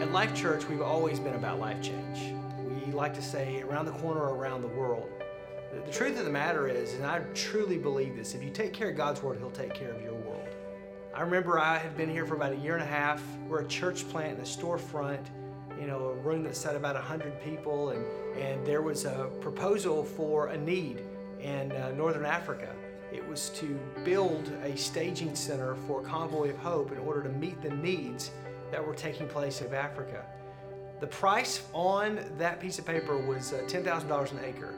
At Life Church, we've always been about life change. We like to say around the corner or around the world. The, truth of the matter is, and I truly believe this, if you take care of God's Word, He'll take care of your world. I remember I had been here for about a year and a half. We're a church plant in a storefront, you know, a room that sat about 100 people, and, and there was a proposal for a need in uh, Northern Africa. It was to build a staging center for Convoy of Hope in order to meet the needs that were taking place in Africa. The price on that piece of paper was uh, $10,000 an acre.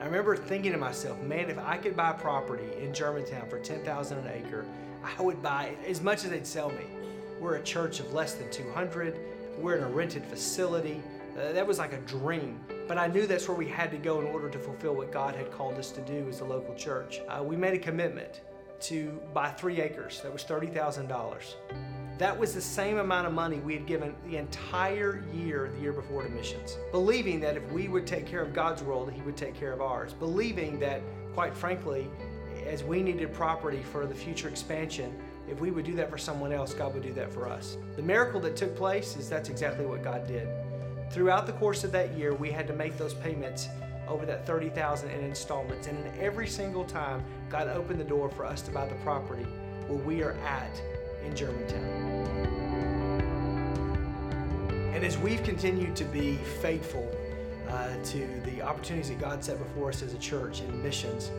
I remember thinking to myself, man, if I could buy property in Germantown for $10,000 an acre, I would buy as much as they'd sell me. We're a church of less than 200. We're in a rented facility. Uh, that was like a dream. But I knew that's where we had to go in order to fulfill what God had called us to do as a local church. Uh, we made a commitment to buy three acres. That was $30,000. That was the same amount of money we had given the entire year, the year before, to missions. Believing that if we would take care of God's world, He would take care of ours. Believing that, quite frankly, as we needed property for the future expansion, if we would do that for someone else, God would do that for us. The miracle that took place is that's exactly what God did. Throughout the course of that year, we had to make those payments over that 30,000 in installments. And every single time, God opened the door for us to buy the property where we are at in Germantown. And as we've continued to be faithful uh, to the opportunities that God set before us as a church in missions,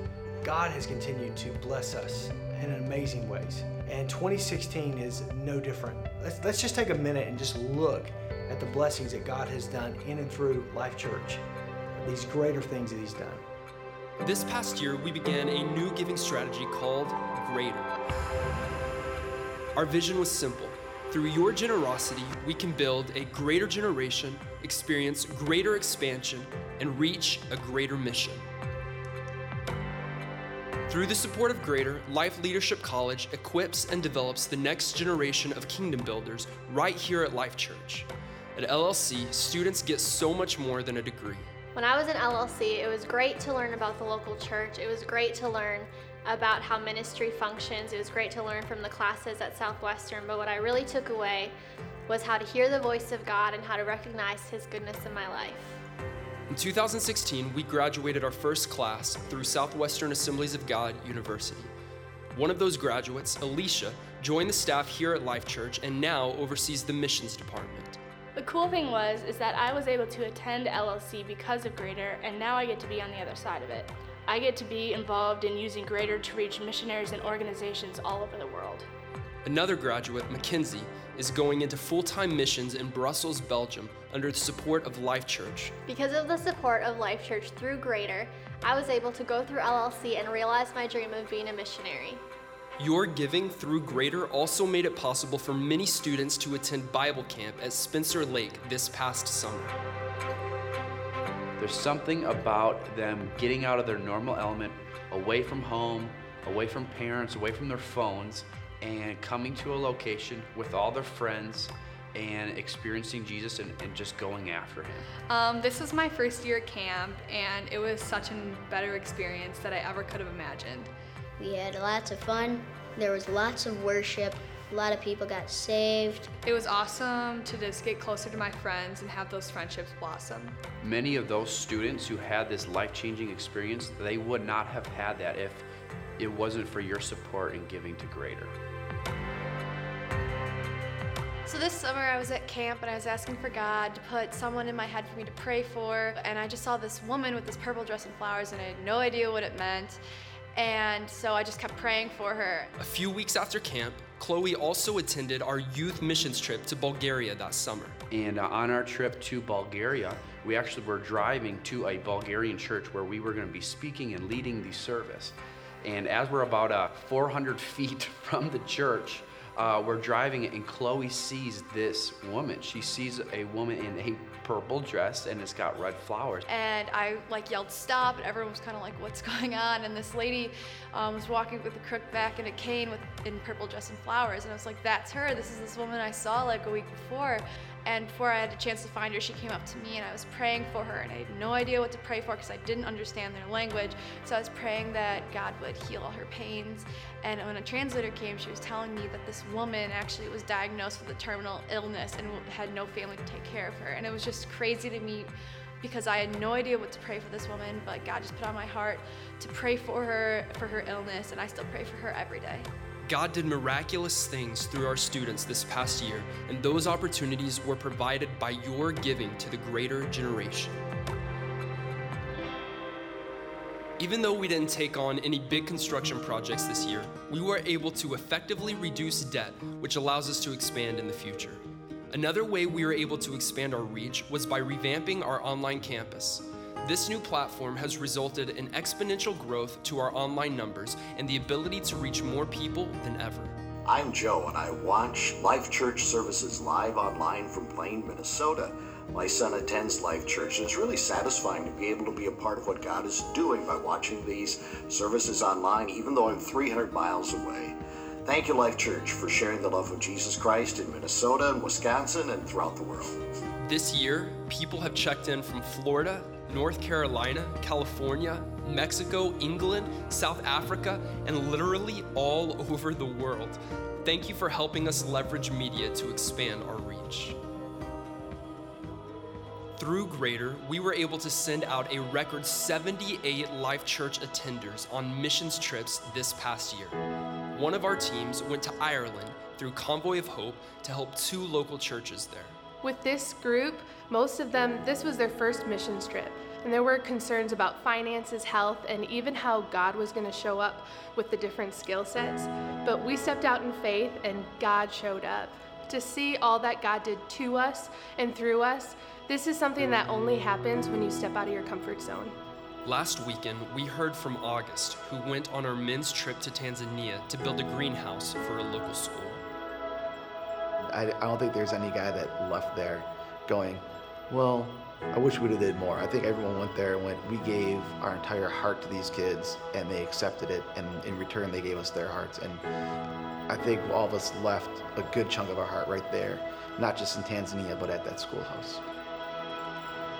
God has continued to bless us in amazing ways. And 2016 is no different. Let's, let's just take a minute and just look at the blessings that God has done in and through Life Church, these greater things that He's done. This past year, we began a new giving strategy called Greater. Our vision was simple. Through your generosity, we can build a greater generation, experience greater expansion, and reach a greater mission. Through the support of Greater, Life Leadership College equips and develops the next generation of kingdom builders right here at Life Church. At LLC, students get so much more than a degree. When I was in LLC, it was great to learn about the local church. It was great to learn about how ministry functions. It was great to learn from the classes at Southwestern, but what I really took away was how to hear the voice of God and how to recognize His goodness in my life. In 2016, we graduated our first class through Southwestern Assemblies of God University. One of those graduates, Alicia, joined the staff here at Life Church and now oversees the missions department. The cool thing was is that I was able to attend LLC because of Greater and now I get to be on the other side of it. I get to be involved in using Greater to reach missionaries and organizations all over the world. Another graduate, Mackenzie, is going into full time missions in Brussels, Belgium, under the support of Life Church. Because of the support of Life Church through Greater, I was able to go through LLC and realize my dream of being a missionary. Your giving through Greater also made it possible for many students to attend Bible camp at Spencer Lake this past summer. There's something about them getting out of their normal element, away from home, away from parents, away from their phones, and coming to a location with all their friends and experiencing Jesus and, and just going after Him. Um, this was my first year at camp, and it was such a better experience that I ever could have imagined. We had lots of fun. There was lots of worship. A lot of people got saved. It was awesome to just get closer to my friends and have those friendships blossom. Many of those students who had this life changing experience, they would not have had that if it wasn't for your support and giving to Greater. So this summer I was at camp and I was asking for God to put someone in my head for me to pray for. And I just saw this woman with this purple dress and flowers and I had no idea what it meant. And so I just kept praying for her. A few weeks after camp, Chloe also attended our youth missions trip to Bulgaria that summer. And uh, on our trip to Bulgaria, we actually were driving to a Bulgarian church where we were going to be speaking and leading the service. And as we're about uh, 400 feet from the church, uh, we're driving it, and Chloe sees this woman. She sees a woman in a purple dress and it's got red flowers. And I like yelled stop, and everyone was kind of like, "What's going on?" And this lady um, was walking with a crook back and a cane with in purple dress and flowers, and I was like, "That's her. This is this woman I saw like a week before." And before I had a chance to find her, she came up to me and I was praying for her. And I had no idea what to pray for because I didn't understand their language. So I was praying that God would heal all her pains. And when a translator came, she was telling me that this woman actually was diagnosed with a terminal illness and had no family to take care of her. And it was just crazy to me because I had no idea what to pray for this woman, but God just put on my heart to pray for her, for her illness, and I still pray for her every day. God did miraculous things through our students this past year, and those opportunities were provided by your giving to the greater generation. Even though we didn't take on any big construction projects this year, we were able to effectively reduce debt, which allows us to expand in the future. Another way we were able to expand our reach was by revamping our online campus. This new platform has resulted in exponential growth to our online numbers and the ability to reach more people than ever. I'm Joe, and I watch Life Church services live online from Blaine, Minnesota. My son attends Life Church, and it's really satisfying to be able to be a part of what God is doing by watching these services online, even though I'm 300 miles away. Thank you, Life Church, for sharing the love of Jesus Christ in Minnesota and Wisconsin and throughout the world. This year, people have checked in from Florida, North Carolina, California, Mexico, England, South Africa, and literally all over the world. Thank you for helping us leverage media to expand our reach. Through Greater, we were able to send out a record 78 Life Church attenders on missions trips this past year. One of our teams went to Ireland through Convoy of Hope to help two local churches there. With this group, most of them, this was their first missions trip. And there were concerns about finances, health, and even how God was going to show up with the different skill sets. But we stepped out in faith and God showed up. To see all that God did to us and through us, this is something that only happens when you step out of your comfort zone. Last weekend, we heard from August, who went on our men's trip to Tanzania to build a greenhouse for a local school. I, I don't think there's any guy that left there going, well, I wish we'd have did more. I think everyone went there and went, we gave our entire heart to these kids and they accepted it and in return they gave us their hearts. And I think all of us left a good chunk of our heart right there, not just in Tanzania, but at that schoolhouse.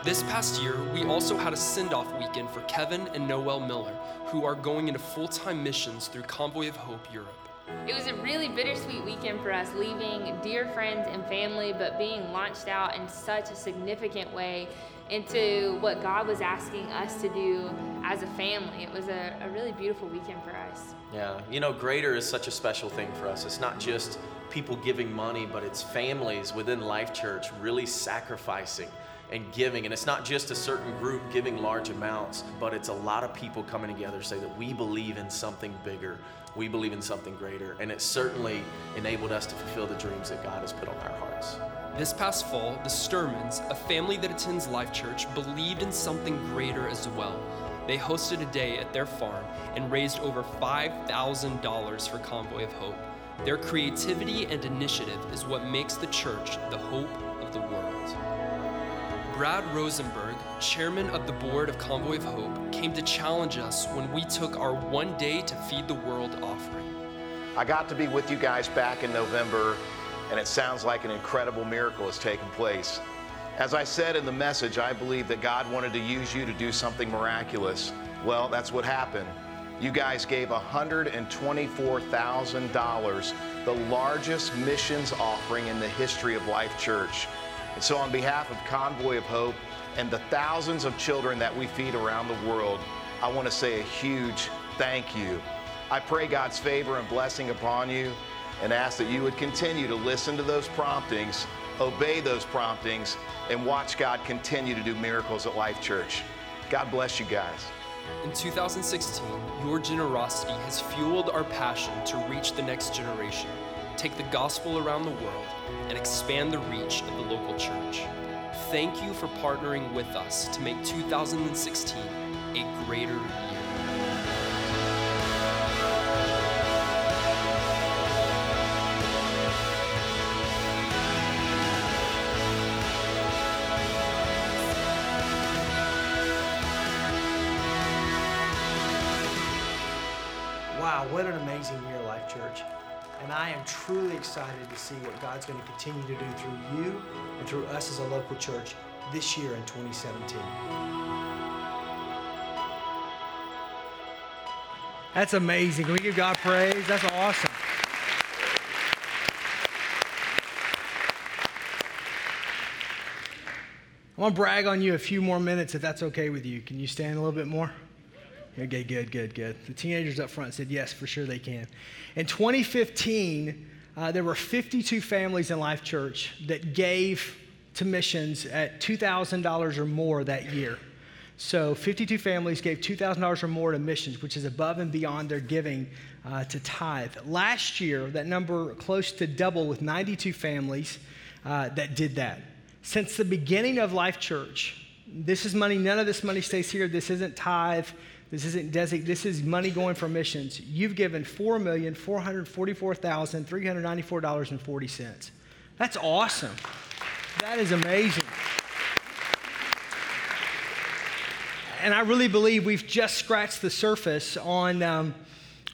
This past year, we also had a send off weekend for Kevin and Noel Miller, who are going into full time missions through Convoy of Hope Europe. It was a really bittersweet weekend for us, leaving dear friends and family, but being launched out in such a significant way into what God was asking us to do as a family. It was a, a really beautiful weekend for us. Yeah, you know, Greater is such a special thing for us. It's not just people giving money, but it's families within Life Church really sacrificing and giving. And it's not just a certain group giving large amounts, but it's a lot of people coming together to say that we believe in something bigger, we believe in something greater. And it certainly enabled us to fulfill the dreams that God has put on our hearts. This past fall, the Sturmans, a family that attends Life Church, believed in something greater as well. They hosted a day at their farm and raised over $5,000 for Convoy of Hope. Their creativity and initiative is what makes the church the hope of the world. Brad Rosenberg, chairman of the board of Convoy of Hope, came to challenge us when we took our one day to feed the world offering. I got to be with you guys back in November, and it sounds like an incredible miracle has taken place. As I said in the message, I believe that God wanted to use you to do something miraculous. Well, that's what happened. You guys gave $124,000, the largest missions offering in the history of Life Church. And so, on behalf of Convoy of Hope and the thousands of children that we feed around the world, I want to say a huge thank you. I pray God's favor and blessing upon you and ask that you would continue to listen to those promptings, obey those promptings, and watch God continue to do miracles at Life Church. God bless you guys. In 2016, your generosity has fueled our passion to reach the next generation, take the gospel around the world, and expand the reach of the local church. Thank you for partnering with us to make 2016 a greater year. Wow, what an amazing year, Life Church. And I am truly excited to see what God's going to continue to do through you and through us as a local church this year in 2017. That's amazing. Can we give God praise? That's awesome. I want to brag on you a few more minutes if that's okay with you. Can you stand a little bit more? Okay, good, good, good. The teenagers up front said yes, for sure they can. In 2015, uh, there were 52 families in Life Church that gave to missions at $2,000 or more that year. So 52 families gave $2,000 or more to missions, which is above and beyond their giving uh, to tithe. Last year, that number close to double with 92 families uh, that did that. Since the beginning of Life Church, this is money, none of this money stays here. This isn't tithe. This isn't designated. This is money going for missions. You've given $4,444,394.40. That's awesome. That is amazing. And I really believe we've just scratched the surface on, um,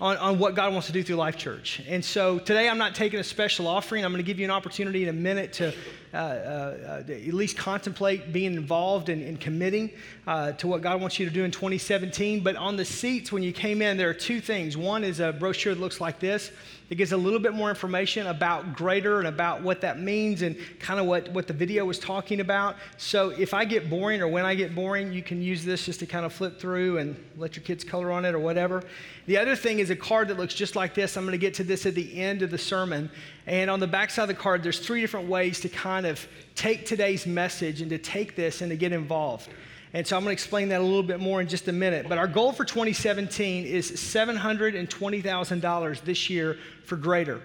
on, on what God wants to do through Life Church. And so today I'm not taking a special offering. I'm going to give you an opportunity in a minute to uh, uh, uh, at least contemplate being involved and, and committing uh, to what God wants you to do in 2017. But on the seats, when you came in, there are two things. One is a brochure that looks like this. It gives a little bit more information about greater and about what that means and kind of what, what the video was talking about. So if I get boring or when I get boring, you can use this just to kind of flip through and let your kids color on it or whatever. The other thing is a card that looks just like this. I'm going to get to this at the end of the sermon. And on the backside of the card, there's three different ways to kind of take today's message and to take this and to get involved. And so I'm going to explain that a little bit more in just a minute. But our goal for 2017 is $720,000 this year for Greater.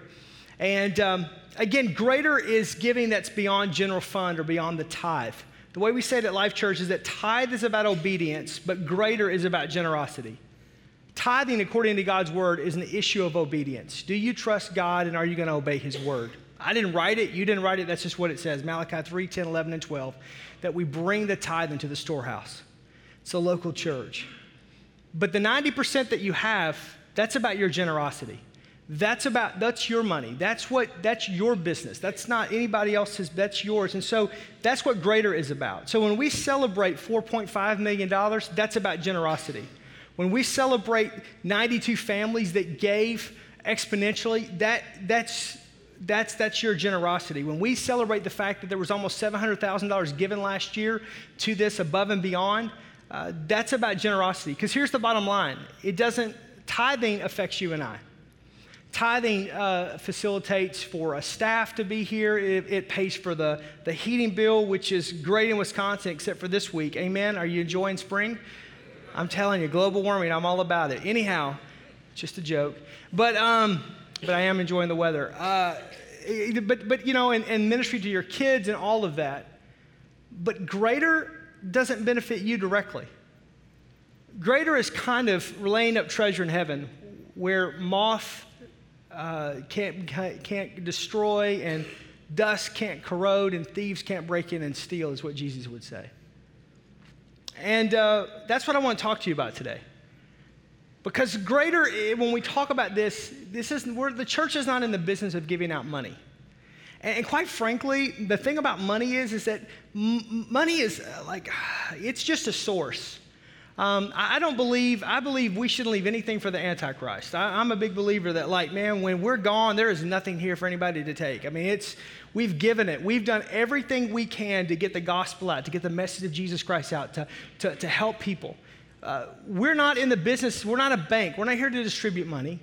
And um, again, Greater is giving that's beyond general fund or beyond the tithe. The way we say it at Life Church is that tithe is about obedience, but greater is about generosity. Tithing, according to God's word, is an issue of obedience. Do you trust God and are you going to obey his word? I didn't write it, you didn't write it, that's just what it says. Malachi 3 10, 11, and 12 that we bring the tithe into the storehouse. It's a local church. But the 90% that you have, that's about your generosity. That's about that's your money. That's what that's your business. That's not anybody else's, that's yours. And so that's what greater is about. So when we celebrate 4.5 million dollars, that's about generosity. When we celebrate 92 families that gave exponentially, that that's that's, that's your generosity. When we celebrate the fact that there was almost $700,000 given last year to this above and beyond, uh, that's about generosity. Because here's the bottom line it doesn't, tithing affects you and I. Tithing uh, facilitates for a staff to be here. It, it, pays for the, the heating bill, which is great in Wisconsin, except for this week. Amen. Are you enjoying spring? I'm telling you, global warming, I'm all about it. Anyhow, just a joke. But, um, but I am enjoying the weather. Uh, but, but, you know, and, and ministry to your kids and all of that. But greater doesn't benefit you directly. Greater is kind of laying up treasure in heaven where moth uh, can't, can't destroy and dust can't corrode and thieves can't break in and steal, is what Jesus would say. And uh, that's what I want to talk to you about today. Because greater, eh, when we talk about this, this is the church is not in the business of giving out money. And, quite frankly, the thing about money is, is that m- money is uh, like, it's just a source. Um, I don't believe, I believe we shouldn't leave anything for the Antichrist. I, am a big believer that, like, man, when we're gone, there is nothing here for anybody to take. I mean, it's, we've given it. We've done everything we can to get the gospel out, to get the message of Jesus Christ out, to, to, to help people. Uh, we're not in the business, we're not a bank, we're not here to distribute money.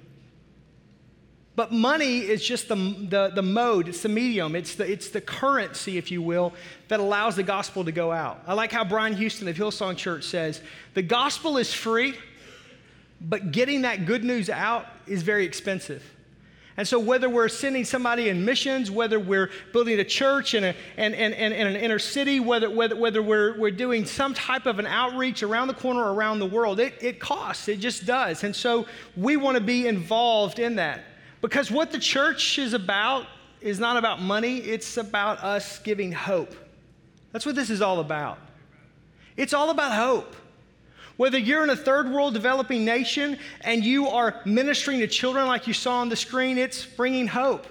But money is just the, the, the, mode, it's the medium, it's the, it's the currency, if you will, that allows the gospel to go out. I like how Brian Houston of Hillsong Church says the gospel is free, but getting that good news out is very expensive. And so, whether we're sending somebody in missions, whether we're building a church in, a, in, in, in, an inner city, whether, whether, whether we're, we're doing some type of an outreach around the corner or around the world, it, it costs. It just does. And so, we want to be involved in that. Because what the church is about is not about money, it's about us giving hope. That's what this is all about. It's all about hope. Whether you're in a third world developing nation and you are ministering to children like you saw on the screen, it's bringing hope.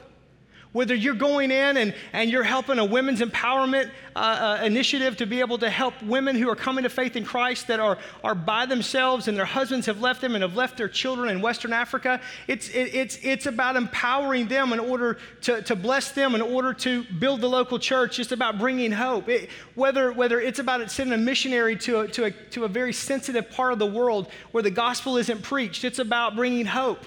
Whether you're going in and, and you're helping a women's empowerment uh, uh, initiative to be able to help women who are coming to faith in Christ that are, are by themselves and their husbands have left them and have left their children in Western Africa, it's, it, it's, it's about empowering them in order to, to bless them, in order to build the local church. It's about bringing hope. It, whether, whether it's about sending a missionary to a, to, a, to a very sensitive part of the world where the gospel isn't preached, it's about bringing hope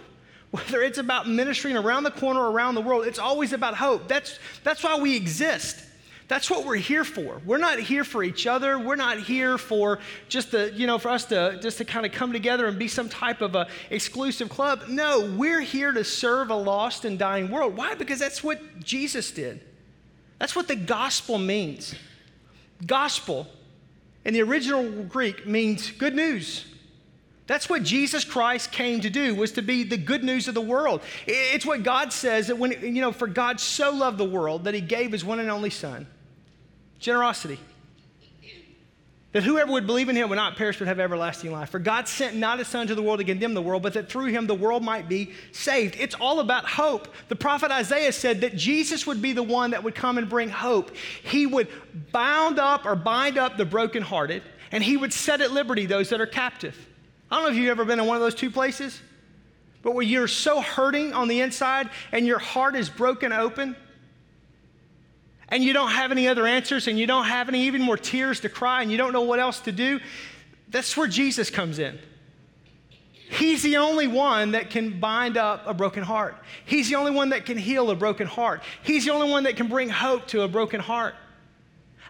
whether it's about ministering around the corner or around the world, it's always about hope. That's, that's why we exist. That's what we're here for. We're not here for each other. We're not here for just the, you know, for us to just to kind of come together and be some type of a exclusive club. No, we're here to serve a lost and dying world. Why? Because that's what Jesus did. That's what the gospel means. Gospel in the original Greek means good news. That's what Jesus Christ came to do, was to be the good news of the world. It's what God says that when, you know, for God so loved the world that he gave his one and only son. Generosity. That whoever would believe in him would not perish but have everlasting life. For God sent not his son to the world to condemn the world, but that through him the world might be saved. It's all about hope. The prophet Isaiah said that Jesus would be the one that would come and bring hope. He would bound up or bind up the brokenhearted, and he would set at liberty those that are captive. I don't know if you've ever been in one of those two places, but where you're so hurting on the inside and your heart is broken open and you don't have any other answers and you don't have any even more tears to cry and you don't know what else to do, that's where Jesus comes in. He's the only one that can bind up a broken heart. He's the only one that can heal a broken heart. He's the only one that can bring hope to a broken heart.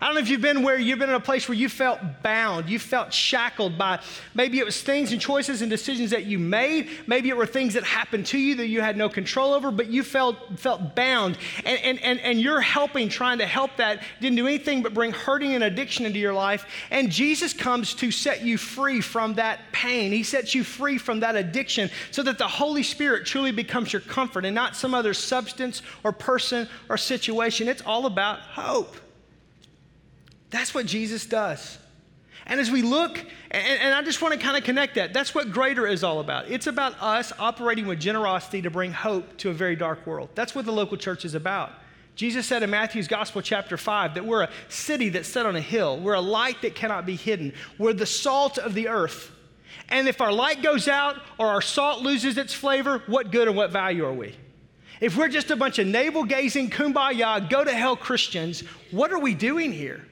I don't know if you've been where you've been in a place where you felt bound, you felt shackled by maybe it was things and choices and decisions that you made, maybe it were things that happened to you that you had no control over, but you felt felt bound. And, and, and, and you're helping, trying to help that, didn't do anything but bring hurting and addiction into your life. And Jesus comes to set you free from that pain. He sets you free from that addiction so that the Holy Spirit truly becomes your comfort and not some other substance or person or situation. It's all about hope. That's what Jesus does. And as we look, and, and I just want to kind of connect that, that's what greater is all about. It's about us operating with generosity to bring hope to a very dark world. That's what the local church is about. Jesus said in Matthew's Gospel, chapter 5, that we're a city that's set on a hill. We're a light that cannot be hidden. We're the salt of the earth. And if our light goes out or our salt loses its flavor, what good and what value are we? If we're just a bunch of navel gazing, kumbaya, go to hell Christians, what are we doing here?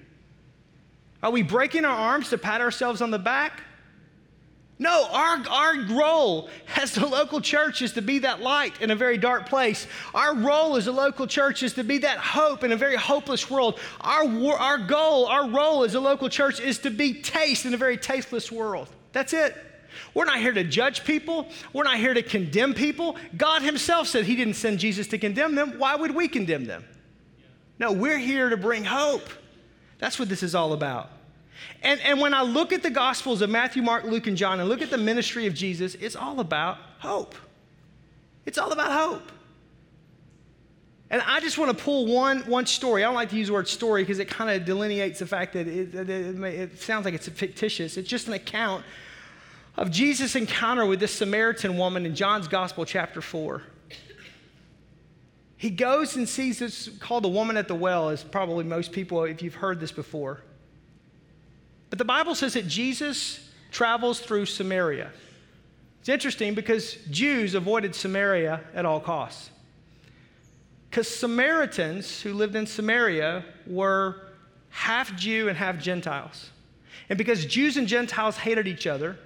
Are we breaking our arms to pat ourselves on the back? No, our, our role as the local church is to be that light in a very dark place. Our role as a local church is to be that hope in a very hopeless world. Our, our goal, our role as a local church is to be taste in a very tasteless world. That's it. We're not here to judge people. We're not here to condemn people. God Himself said He didn't send Jesus to condemn them. Why would we condemn them? No, we're here to bring hope. That's what this is all about. And, and when I look at the Gospels of Matthew, Mark, Luke, and John and look at the ministry of Jesus, it's all about hope. It's all about hope. And I just want to pull one, one story. I don't like to use the word story because it kind of delineates the fact that it, it, it, sounds like it's fictitious. It's just an account of Jesus' encounter with this Samaritan woman in John's Gospel, chapter 4. He goes and sees this called the woman at the well, as probably most people, if you've heard this before. But the Bible says that Jesus travels through Samaria. It's interesting because Jews avoided Samaria at all costs. Because Samaritans who lived in Samaria were half Jew and half Gentiles. And because Jews and Gentiles hated each other,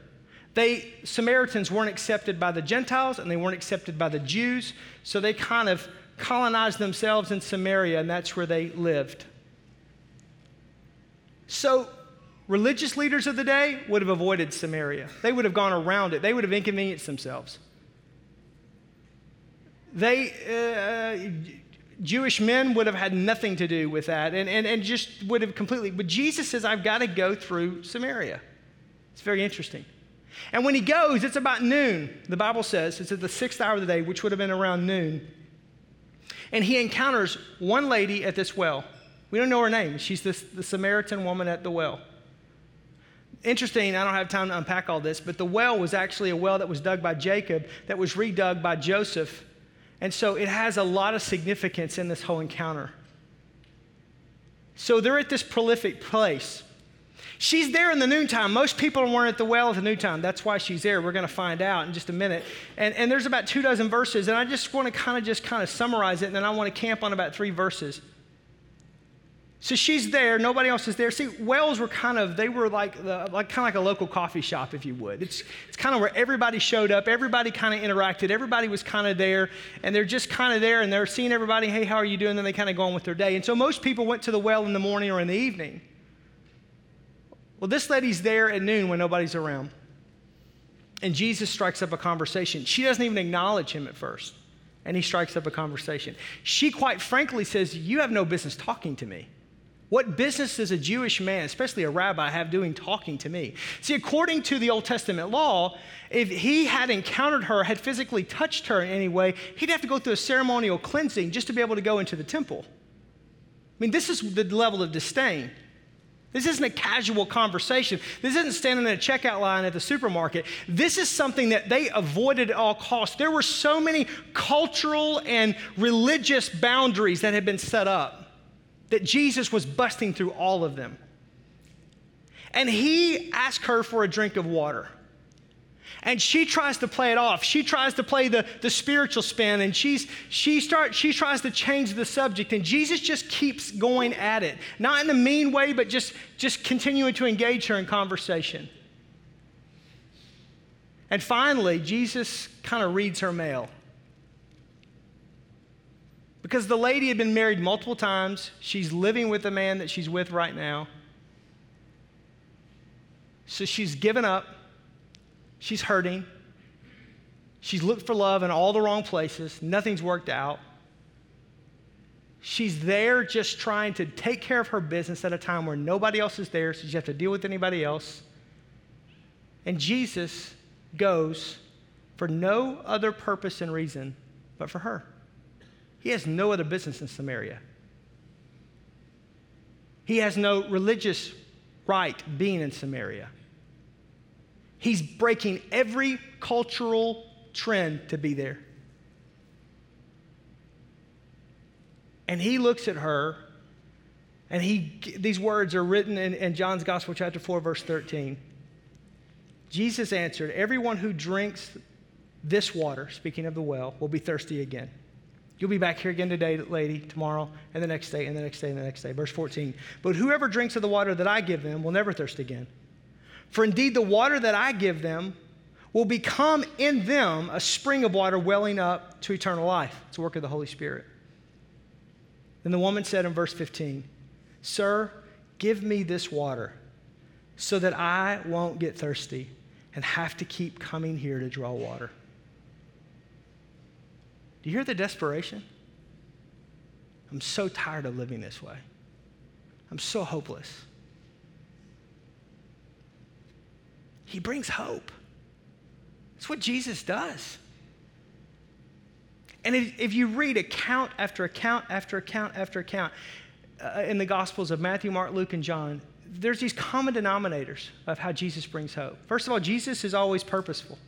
they Samaritans weren't accepted by the Gentiles and they weren't accepted by the Jews, so they kind of colonized themselves in Samaria and that's where they lived. So religious leaders of the day would have avoided Samaria. They would have gone around it, they would have inconvenienced themselves. They, uh, Jewish men would have had nothing to do with that and, and, and just would have completely. But Jesus says, I've got to go through Samaria. It's very interesting. And when he goes, it's about noon. The Bible says it's at the sixth hour of the day, which would have been around noon. And he encounters one lady at this well. We don't know her name. She's this, the Samaritan woman at the well. Interesting, I don't have time to unpack all this, but the well was actually a well that was dug by Jacob that was redug by Joseph. And so it has a lot of significance in this whole encounter. So they're at this prolific place. She's there in the noontime. Most people weren't at the well at the noontime. That's why she's there. We're going to find out in just a minute. And, and there's about two dozen verses, and I just want to kind of just kind of summarize it, and then I want to camp on about three verses. So she's there, nobody else is there. See, wells were kind of, they were like, the, like kind of like a local coffee shop, if you would. It's, it's kind of where everybody showed up, everybody kind of interacted, everybody was kind of there, and they're just kind of there, and they're seeing everybody, hey, how are you doing? And then they kind of go on with their day. And so most people went to the well in the morning or in the evening. Well, this lady's there at noon when nobody's around. And Jesus strikes up a conversation. She doesn't even acknowledge him at first. And he strikes up a conversation. She quite frankly says, You have no business talking to me. What business does a Jewish man, especially a rabbi, have doing talking to me? See, according to the Old Testament law, if he had encountered her, had physically touched her in any way, he'd have to go through a ceremonial cleansing just to be able to go into the temple. I mean, this is the level of disdain. This isn't a casual conversation. This isn't standing in a checkout line at the supermarket. This is something that they avoided at all costs. There were so many cultural and religious boundaries that had been set up that Jesus was busting through all of them. And he asked her for a drink of water. And she tries to play it off. She tries to play the, the spiritual spin and she's, she, start, she tries to change the subject. And Jesus just keeps going at it. Not in a mean way, but just, just continuing to engage her in conversation. And finally, Jesus kind of reads her mail. Because the lady had been married multiple times. She's living with the man that she's with right now. So she's given up. She's hurting. She's looked for love in all the wrong places. Nothing's worked out. She's there just trying to take care of her business at a time where nobody else is there, so she has to deal with anybody else. And Jesus goes for no other purpose and reason but for her. He has no other business in Samaria. He has no religious right being in Samaria. He's breaking every cultural trend to be there. And he looks at her, and he, these words are written in, in John's Gospel, chapter 4, verse 13. Jesus answered, Everyone who drinks this water, speaking of the well, will be thirsty again. You'll be back here again today, lady, tomorrow, and the next day, and the next day, and the next day. Verse 14. But whoever drinks of the water that I give them will never thirst again. For indeed, the water that I give them will become in them a spring of water welling up to eternal life. It's a work of the Holy Spirit. Then the woman said in verse 15, Sir, give me this water so that I won't get thirsty and have to keep coming here to draw water. Do you hear the desperation? I'm so tired of living this way. I'm so hopeless. He brings hope. That's what Jesus does. And if, if you read account after account after account after account uh, in the Gospels of Matthew, Mark, Luke, and John, there's these common denominators of how Jesus brings hope. First of all, Jesus is always purposeful.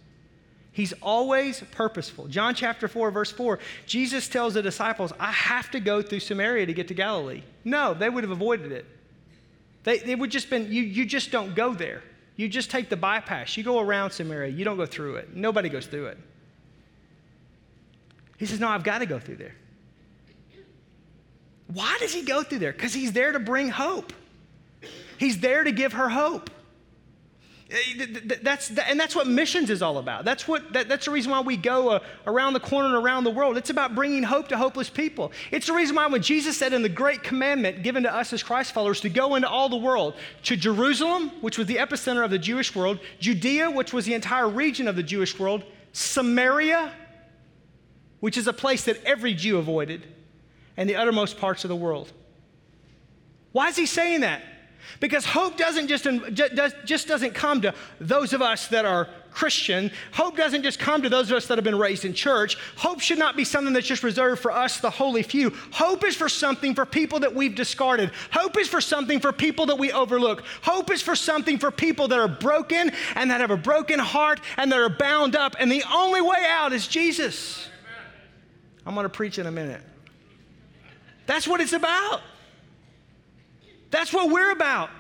He's always purposeful. John chapter 4, verse 4, Jesus tells the disciples, I have to go through Samaria to get to Galilee. No, they would have avoided it. They, they would just been, you, you just don't go there. You just take the bypass. You go around Samaria. You don't go through it. Nobody goes through it. He says, No, I've got to go through there. Why does he go through there? Because he's there to bring hope. He's there to give her hope. Eh, that's, and that's what missions is all about. That's, what, that, that's the reason why we go uh, around the corner and around the world. It's about bringing hope to hopeless people. It's the reason why when Jesus said in the great commandment given to us as Christ followers to go into all the world, to Jerusalem, which was the epicenter of the Jewish world, Judea, which was the entire region of the Jewish world, Samaria, which is a place that every Jew avoided, and the uttermost parts of the world. Why is he saying that? Because hope doesn't just, just doesn't come to those of us that are Christian. Hope doesn't just come to those of us that have been raised in church. Hope should not be something that's just reserved for us, the holy few. Hope is for something for people that we've discarded. Hope is for something for people that we overlook. Hope is for something for people that are broken and that have a broken heart and that are bound up. And the only way out is Jesus. I'm going to preach in a minute. That's what it's about. That's what we're about.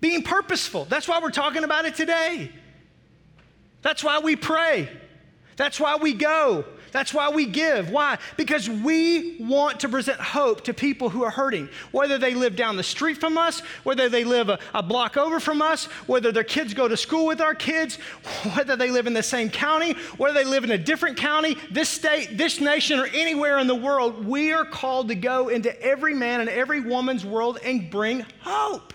Being purposeful. That's why we're talking about it today. That's why we pray. That's why we go. That's why we give. Why? Because we want to present hope to people who are hurting, whether they live down the street from us, whether they live a, a, block over from us, whether their kids go to school with our kids, whether they live in the same county, whether they live in a different county, this state, this nation, or anywhere in the world. We are called to go into every man and every woman's world and bring hope.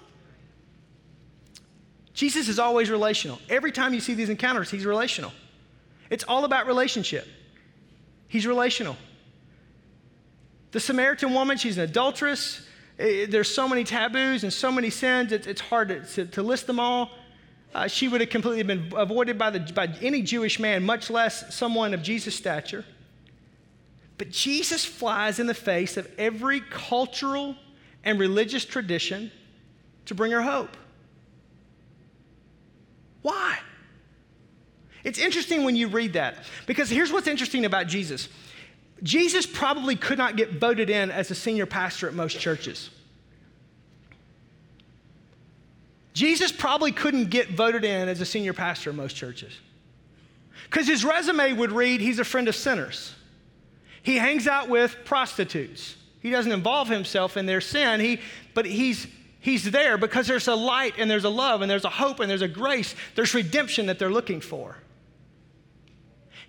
Jesus is always relational. Every time you see these encounters, he's relational. It's all about relationship. He's relational. The Samaritan woman, she's an adulteress. There's so many taboos and so many sins, it's hard to, to, to list them all. Uh, she would have completely been avoided by, the, by any Jewish man, much less someone of Jesus' stature. But Jesus flies in the face of every cultural and religious tradition to bring her hope. Why? It's interesting when you read that because here's what's interesting about Jesus Jesus probably could not get voted in as a senior pastor at most churches. Jesus probably couldn't get voted in as a senior pastor at most churches. Because his resume would read he's a friend of sinners. He hangs out with prostitutes. He doesn't involve himself in their sin, he, but he's He's there because there's a light and there's a love and there's a hope and there's a grace. There's redemption that they're looking for.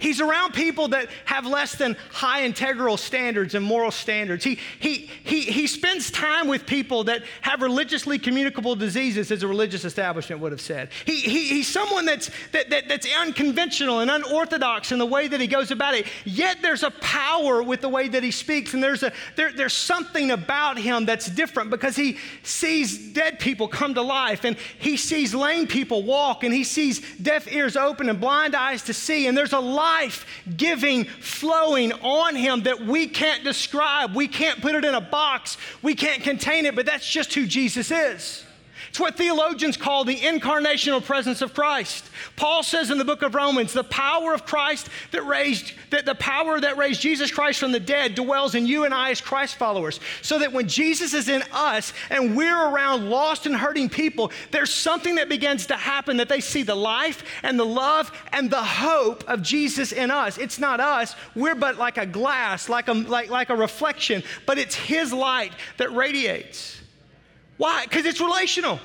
He's around people that have less than high integral standards and moral standards. He, he, he, he spends time with people that have religiously communicable diseases, as a religious establishment would have said. He, he, he's someone that's, that, that, that's unconventional and unorthodox in the way that he goes about it. Yet there's a power with the way that he speaks, and there's, a, there, there's something about him that's different because he sees dead people come to life, and he sees lame people walk, and he sees deaf ears open and blind eyes to see, and there's a lot life giving, flowing on him that we can't describe. We can't put it in a box. We can't contain it, but that's just who Jesus is. It's what theologians call the incarnational presence of Christ. Paul says in the book of Romans, the power of Christ that raised, that the power that raised Jesus Christ from the dead dwells in you and I as Christ followers. So that when Jesus is in us and we're around lost and hurting people, there's something that begins to happen that they see the life and the love and the hope of Jesus in us. It's not us, we're but like a glass, like a, like, like a reflection, but it's His light that radiates. Why? Because it's relational.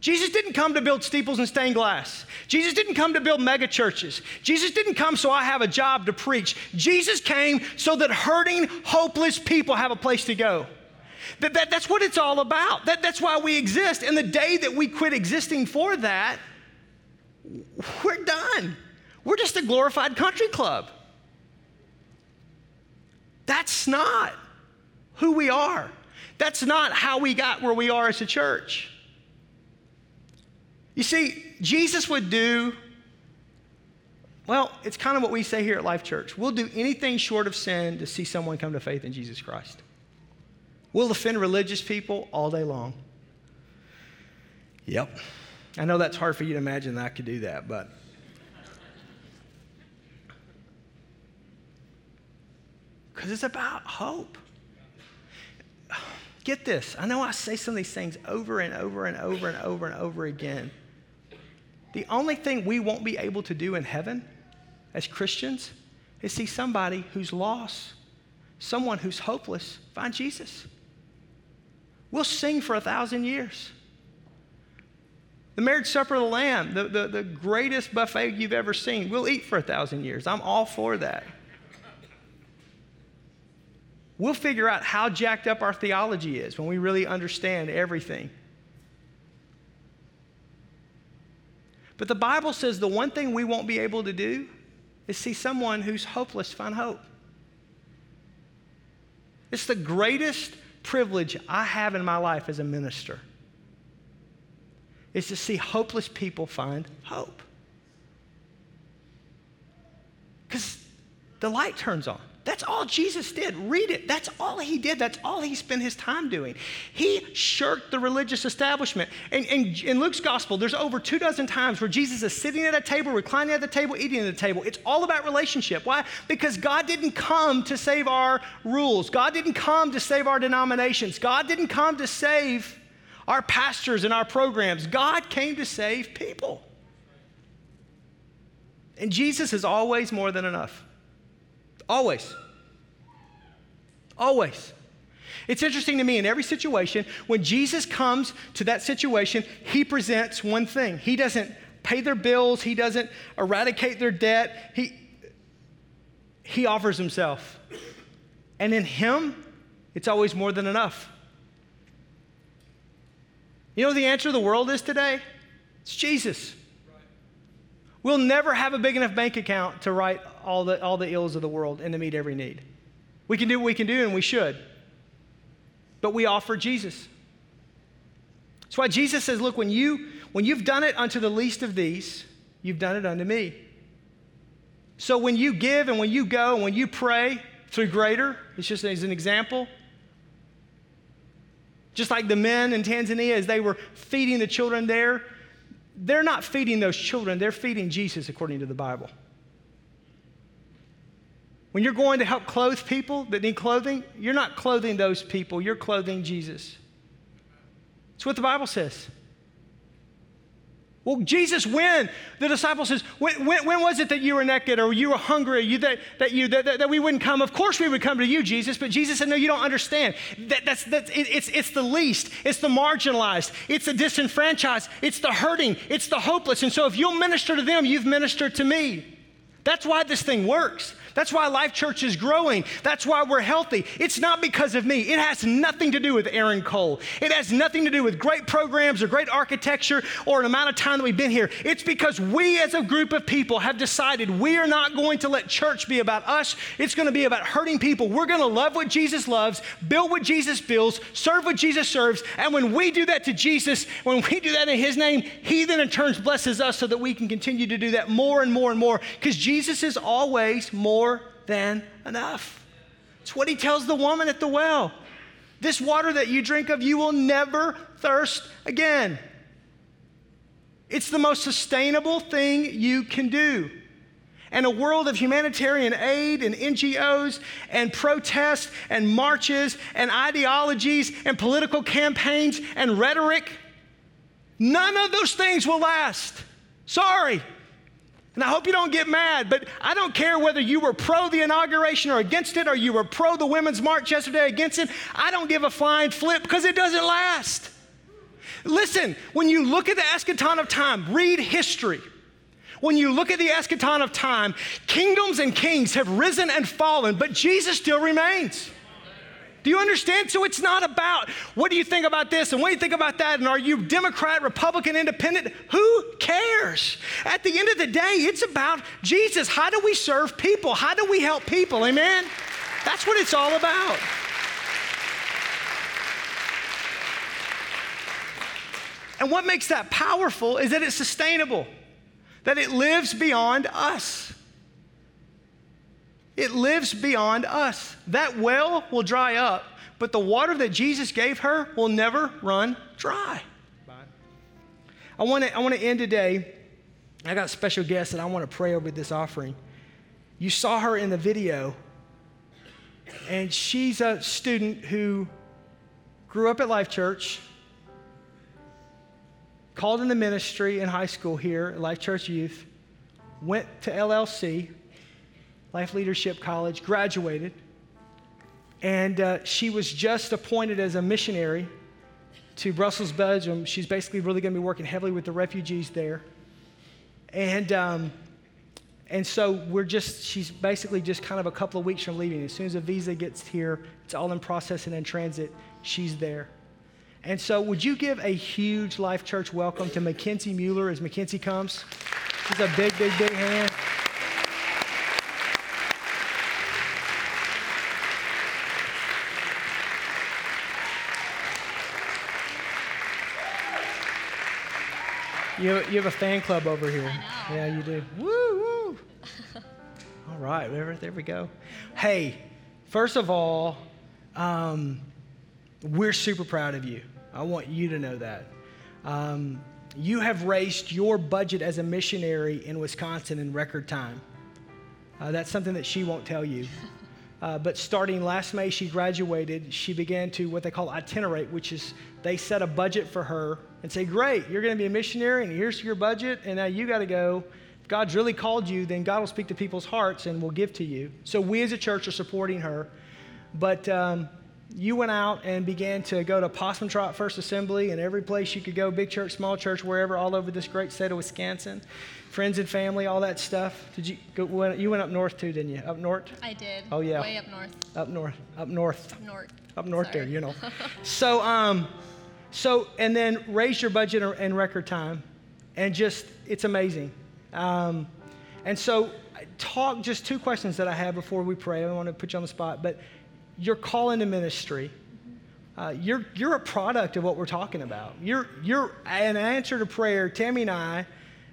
Jesus didn't come to build steeples and stained glass. Jesus didn't come to build mega churches. Jesus didn't come so I have a job to preach. Jesus came so that hurting, hopeless people have a place to go. That, that, that's what it's all about. That, that's why we exist. And the day that we quit existing for that, we're done. We're just a glorified country club. That's not who we are. That's not how we got where we are as a church. You see, Jesus would do, well, it's kind of what we say here at Life Church. We'll do anything short of sin to see someone come to faith in Jesus Christ. We'll offend religious people all day long. Yep. I know that's hard for you to imagine that I could do that, but. Because it's about hope. Get this. I know I say some of these things over and over and over and over and over again. The only thing we won't be able to do in heaven as Christians is see somebody who's lost, someone who's hopeless, find Jesus. We'll sing for a thousand years. The marriage supper of the Lamb, the, the, the greatest buffet you've ever seen, we'll eat for a thousand years. I'm all for that. We'll figure out how jacked up our theology is when we really understand everything. But the Bible says the one thing we won't be able to do is see someone who's hopeless find hope. It's the greatest privilege I have in my life as a minister is to see hopeless people find hope. Because the light turns on. That's all Jesus did. Read it. That's all he did. That's all he spent his time doing. He shirked the religious establishment. And, in Luke's gospel, there's over two dozen times where Jesus is sitting at a table, reclining at the table, eating at the table. It's all about relationship. Why? Because God didn't come to save our rules, God didn't come to save our denominations, God didn't come to save our pastors and our programs. God came to save people. And Jesus is always more than enough. Always. Always. It's interesting to me in every situation, when Jesus comes to that situation, he presents one thing. He doesn't pay their bills, he doesn't eradicate their debt, he, he offers himself. And in him, it's always more than enough. You know the answer the world is today? It's Jesus. We'll never have a big enough bank account to write all the, all the ills of the world and to meet every need. We can do what we can do, and we should. But we offer Jesus. That's why Jesus says, Look, when, you, when you've done it unto the least of these, you've done it unto me. So when you give and when you go and when you pray through greater, it's just as an example. Just like the men in Tanzania, as they were feeding the children there, they're not feeding those children, they're feeding Jesus according to the Bible. When you're going to help clothe people that need clothing, you're not clothing those people, you're clothing Jesus. That's what the Bible says. Well, Jesus, when? The disciple says, when, when, when, was it that you were naked or you were hungry, you, that, that, you, that, that, that, we wouldn't come? Of course we would come to you, Jesus. But Jesus said, no, you don't understand. That, that's, that's, it, it's, it's the least. It's the marginalized. It's the disenfranchised. It's the hurting. It's the hopeless. And so if you'll minister to them, you've ministered to me. That's why this thing works. That's why Life Church is growing. That's why we're healthy. It's not because of me. It has nothing to do with Aaron Cole. It has nothing to do with great programs or great architecture or an amount of time that we've been here. It's because we as a group of people have decided we are not going to let church be about us. It's going to be about hurting people. We're going to love what Jesus loves, build what Jesus builds, serve what Jesus serves. And when we do that to Jesus, when we do that in his name, he then in turn blesses us so that we can continue to do that more and more and more because Jesus is always more more than enough. It's what he tells the woman at the well. This water that you drink of, you will never thirst again. It's the most sustainable thing you can do. And a world of humanitarian aid and NGOs and protests and marches and ideologies and political campaigns and rhetoric, none of those things will last. Sorry. And I hope you don't get mad, but I don't care whether you were pro the inauguration or against it, or you were pro the women's march yesterday against it. I don't give a flying flip because it doesn't last. Listen, when you look at the eschaton of time, read history. When you look at the eschaton of time, kingdoms and kings have risen and fallen, but Jesus still remains. Do you understand? So it's not about what do you think about this and what do you think about that and are you Democrat, Republican, Independent? Who cares? At the end of the day, it's about Jesus. How do we serve people? How do we help people? Amen? That's what it's all about. And what makes that powerful is that it's sustainable, that it lives beyond us. It lives beyond us. That well will dry up, but the water that Jesus gave her will never run dry. Bye. I want to I want to end today. I got a special guest and I want to pray over this offering. You saw her in the video, and she's a student who grew up at Life Church, called in the ministry in high school here at Life Church Youth, went to LLC, Life Leadership College, graduated, and uh, she was just appointed as a missionary to Brussels, Belgium. She's basically really going to be working heavily with the refugees there. And, um, and so we're just, she's basically just kind of a couple of weeks from leaving. As soon as a visa gets here, it's all in process and in transit, she's there. And so, would you give a huge Life Church welcome to Mackenzie Mueller as Mackenzie comes? She's a big, big, big hand. You, you have a fan club over here. Yeah, you do. Woo, woo. All right, there, there we go. Hey, first of all, um, we're super proud of you. I want you to know that. Um, you have raised your budget as a missionary in Wisconsin in record time. Uh, that's something that she won't tell you. Uh, but starting last May, she graduated. She began to what they call itinerate, which is they set a budget for her and say, Great, you're going to be a missionary, and here's your budget, and now you got to go. If God's really called you, then God will speak to people's hearts and will give to you. So we as a church are supporting her. But um, you went out and began to go to Possum Trot First Assembly and every place you could go, big church, small church, wherever, all over this great state of Wisconsin friends and family, all that stuff. Did you go? You went up north too, didn't you? Up north? I did. Oh yeah. Way up north. Up north. Up north. Up north. Up north Sorry. there, you know. so um, so and then raise your budget in record time, and just it's amazing. Um, and so talk just two questions that I have before we pray. I want to put you on the spot, but your call into ministry. Uh, you're, you're a product of what we're talking about. You're, you're an answer to prayer. Tammy and I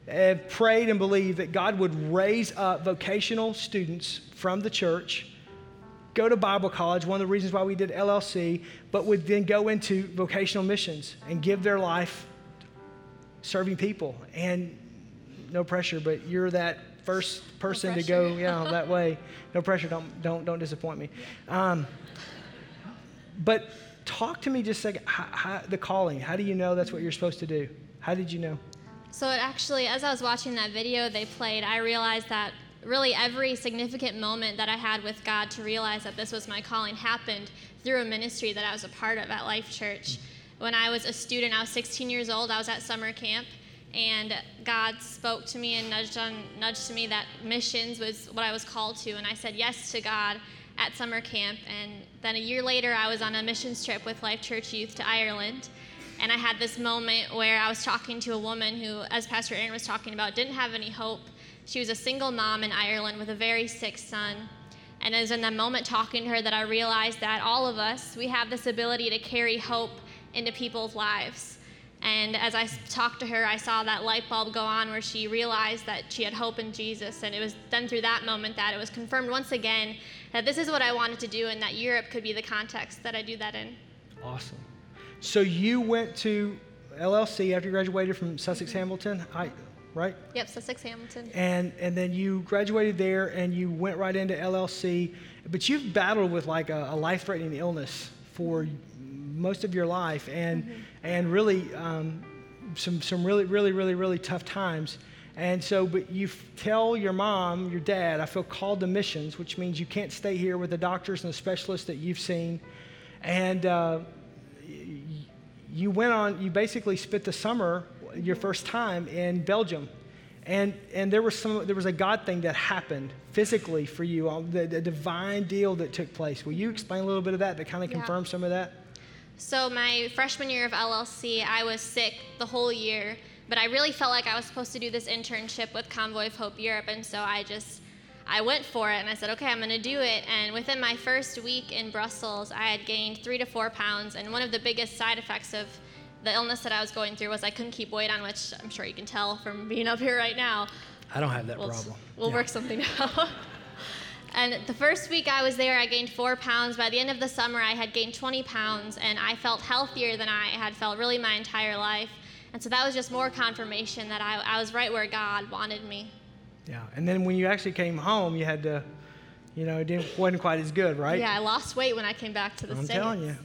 have prayed and believed that God would raise up vocational students from the church, go to Bible college, one of the reasons why we did LLC, but would then go into vocational missions and give their life serving people. And no pressure, but you're that first person no to go yeah, that way. No pressure, don't, don't, don't disappoint me. Um, but talk to me just a second, how, how, the calling. How do you know that's what you're supposed to do? How did you know? So it actually, as I was watching that video they played, I realized that really every significant moment that I had with God to realize that this was my calling happened through a ministry that I was a part of at Life Church. When I was a student, I was 16 years old, I was at summer camp, and God spoke to me and nudged on nudged to me that missions was what I was called to, and I said yes to God at summer camp. And then a year later, I was on a missions trip with Life Church Youth to Ireland. And I had this moment where I was talking to a woman who, as Pastor Aaron was talking about, didn't have any hope. She was a single mom in Ireland with a very sick son. And it was in that moment talking to her that I realized that all of us, we have this ability to carry hope into people's lives. And as I talked to her, I saw that light bulb go on where she realized that she had hope in Jesus. And it was then through that moment that it was confirmed once again that this is what I wanted to do and that Europe could be the context that I do that in. Awesome. So you went to LLC after you graduated from Sussex Hamilton, I, right? Yep, Sussex Hamilton. And and then you graduated there and you went right into LLC, but you've battled with like a, a life-threatening illness for most of your life, and mm-hmm. and really um, some some really really really really tough times. And so, but you tell your mom, your dad, I feel called to missions, which means you can't stay here with the doctors and the specialists that you've seen. And uh, you went on, you basically spent the summer, your first time in Belgium. And, and there, was some, there was a God thing that happened physically for you, the, the divine deal that took place. Will you explain a little bit of that to kind of yeah. confirm some of that? So, my freshman year of LLC, I was sick the whole year, but I really felt like I was supposed to do this internship with Convoy of Hope Europe, and so I just I went for it and I said, okay, I'm going to do it. And within my first week in Brussels, I had gained three to four pounds. And one of the biggest side effects of the illness that I was going through was I couldn't keep weight on, which I'm sure you can tell from being up here right now. I don't have that we'll, problem. We'll yeah. work something out. and the first week I was there, I gained four pounds. By the end of the summer, I had gained 20 pounds, and I felt healthier than I had felt really my entire life. And so that was just more confirmation that I, I was right where God wanted me. Yeah, and then when you actually came home, you had to, you know, it didn't, wasn't quite as good, right? Yeah, I lost weight when I came back to the city. I'm States. telling you.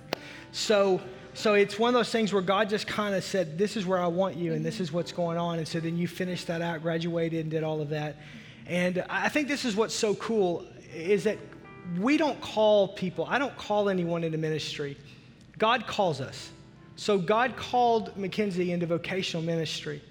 So, so it's one of those things where God just kind of said, "This is where I want you, and this mm-hmm. is what's going on." And so then you finished that out, graduated, and did all of that. And I think this is what's so cool is that we don't call people. I don't call anyone into ministry. God calls us. So God called Mackenzie into vocational ministry.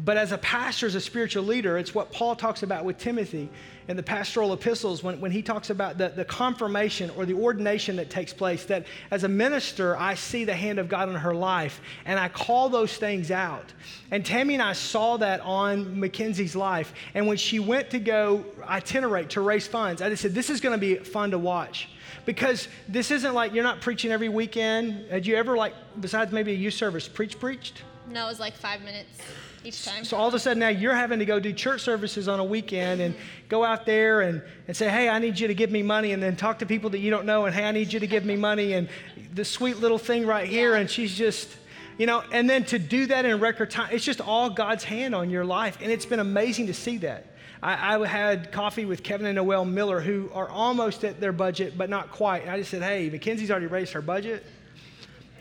But as a pastor, as a spiritual leader, it's what Paul talks about with Timothy in the pastoral epistles when, when he talks about the, the confirmation or the ordination that takes place. That as a minister, I see the hand of God in her life and I call those things out. And Tammy and I saw that on Mackenzie's life. And when she went to go itinerate to raise funds, I just said, This is going to be fun to watch because this isn't like you're not preaching every weekend. Had you ever, like, besides maybe a youth service, preach, preached? No, it was like five minutes each time. So all of a sudden now you're having to go do church services on a weekend and go out there and, and say, hey, I need you to give me money, and then talk to people that you don't know, and hey, I need you to give me money, and the sweet little thing right here, and she's just, you know, and then to do that in record time, it's just all God's hand on your life, and it's been amazing to see that. I, I had coffee with Kevin and Noel Miller, who are almost at their budget, but not quite. And I just said, hey, Mackenzie's already raised her budget.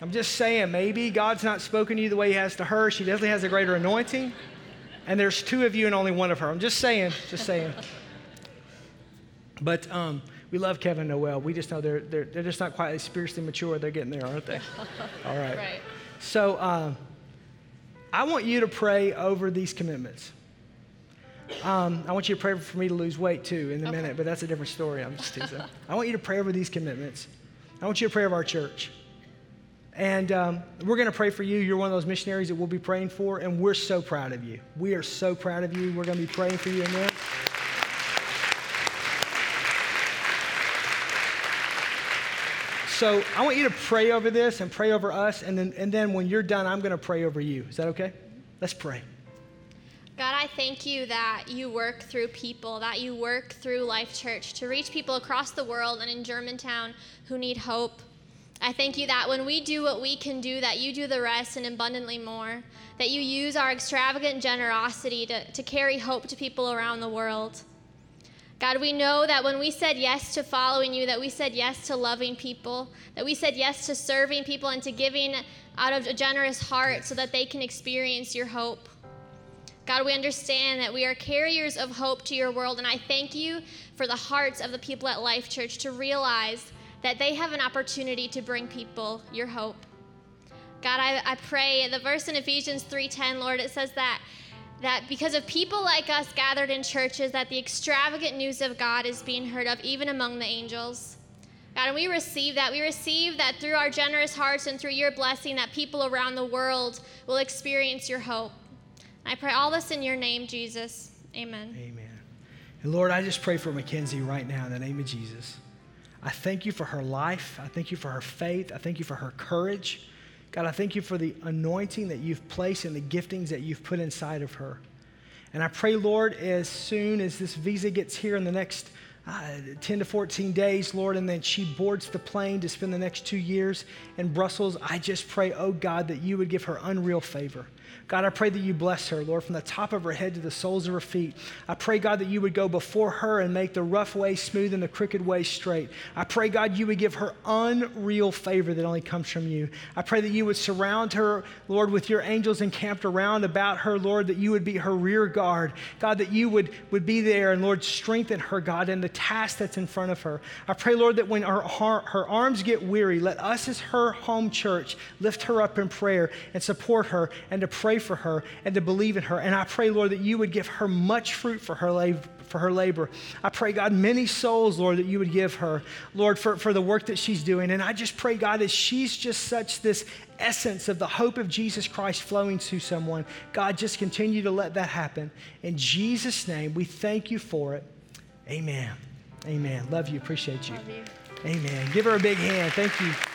I'm just saying, maybe God's not spoken to you the way He has to her. She definitely has a greater anointing. And there's two of you and only one of her. I'm just saying, just saying. But um, we love Kevin Noel. We just know they're, they're, they're just not quite as spiritually mature. They're getting there, aren't they? All right. right. So um, I want you to pray over these commitments. Um, I want you to pray for me to lose weight too in a okay. minute, but that's a different story. I'm just teasing. I want you to pray over these commitments. I want you to pray over our church. And um, we're going to pray for you. You're one of those missionaries that we'll be praying for, and we're so proud of you. We are so proud of you. We're going to be praying for you. Amen. So I want you to pray over this and pray over us, and then, and then when you're done, I'm going to pray over you. Is that okay? Let's pray. God, I thank you that you work through people, that you work through Life Church to reach people across the world and in Germantown who need hope. I thank you that when we do what we can do, that you do the rest and abundantly more, that you use our extravagant generosity to, to carry hope to people around the world. God, we know that when we said yes to following you, that we said yes to loving people, that we said yes to serving people and to giving out of a generous heart so that they can experience your hope. God, we understand that we are carriers of hope to your world, and I thank you for the hearts of the people at Life Church to realize that they have an opportunity to bring people your hope. God, I, I pray the verse in Ephesians 3:10, Lord, it says that that because of people like us gathered in churches, that the extravagant news of God is being heard of even among the angels. God, and we receive that. We receive that through our generous hearts and through your blessing, that people around the world will experience your hope. I pray all this in your name, Jesus. Amen. Amen. And Lord, I just pray for Mackenzie right now in the name of Jesus. I thank you for her life. I thank you for her faith. I thank you for her courage. God, I thank you for the anointing that you've placed and the giftings that you've put inside of her. And I pray, Lord, as soon as this visa gets here in the next uh, 10 to 14 days, Lord, and then she boards the plane to spend the next two years in Brussels, I just pray, oh God, that you would give her unreal favor. God, I pray that you bless her, Lord, from the top of her head to the soles of her feet. I pray, God, that you would go before her and make the rough way smooth and the crooked way straight. I pray, God, you would give her unreal favor that only comes from you. I pray that you would surround her, Lord, with your angels encamped around about her, Lord, that you would be her rear guard. God, that you would, would be there and, Lord, strengthen her, God, in the task that's in front of her. I pray, Lord, that when her, her, her arms get weary, let us as her home church lift her up in prayer and support her and to pray pray for her and to believe in her. And I pray, Lord, that you would give her much fruit for her labor. For her labor. I pray, God, many souls, Lord, that you would give her, Lord, for, for the work that she's doing. And I just pray, God, as she's just such this essence of the hope of Jesus Christ flowing to someone, God, just continue to let that happen. In Jesus' name, we thank you for it. Amen. Amen. Love you. Appreciate you. You. Amen. Give her a big hand. Thank you.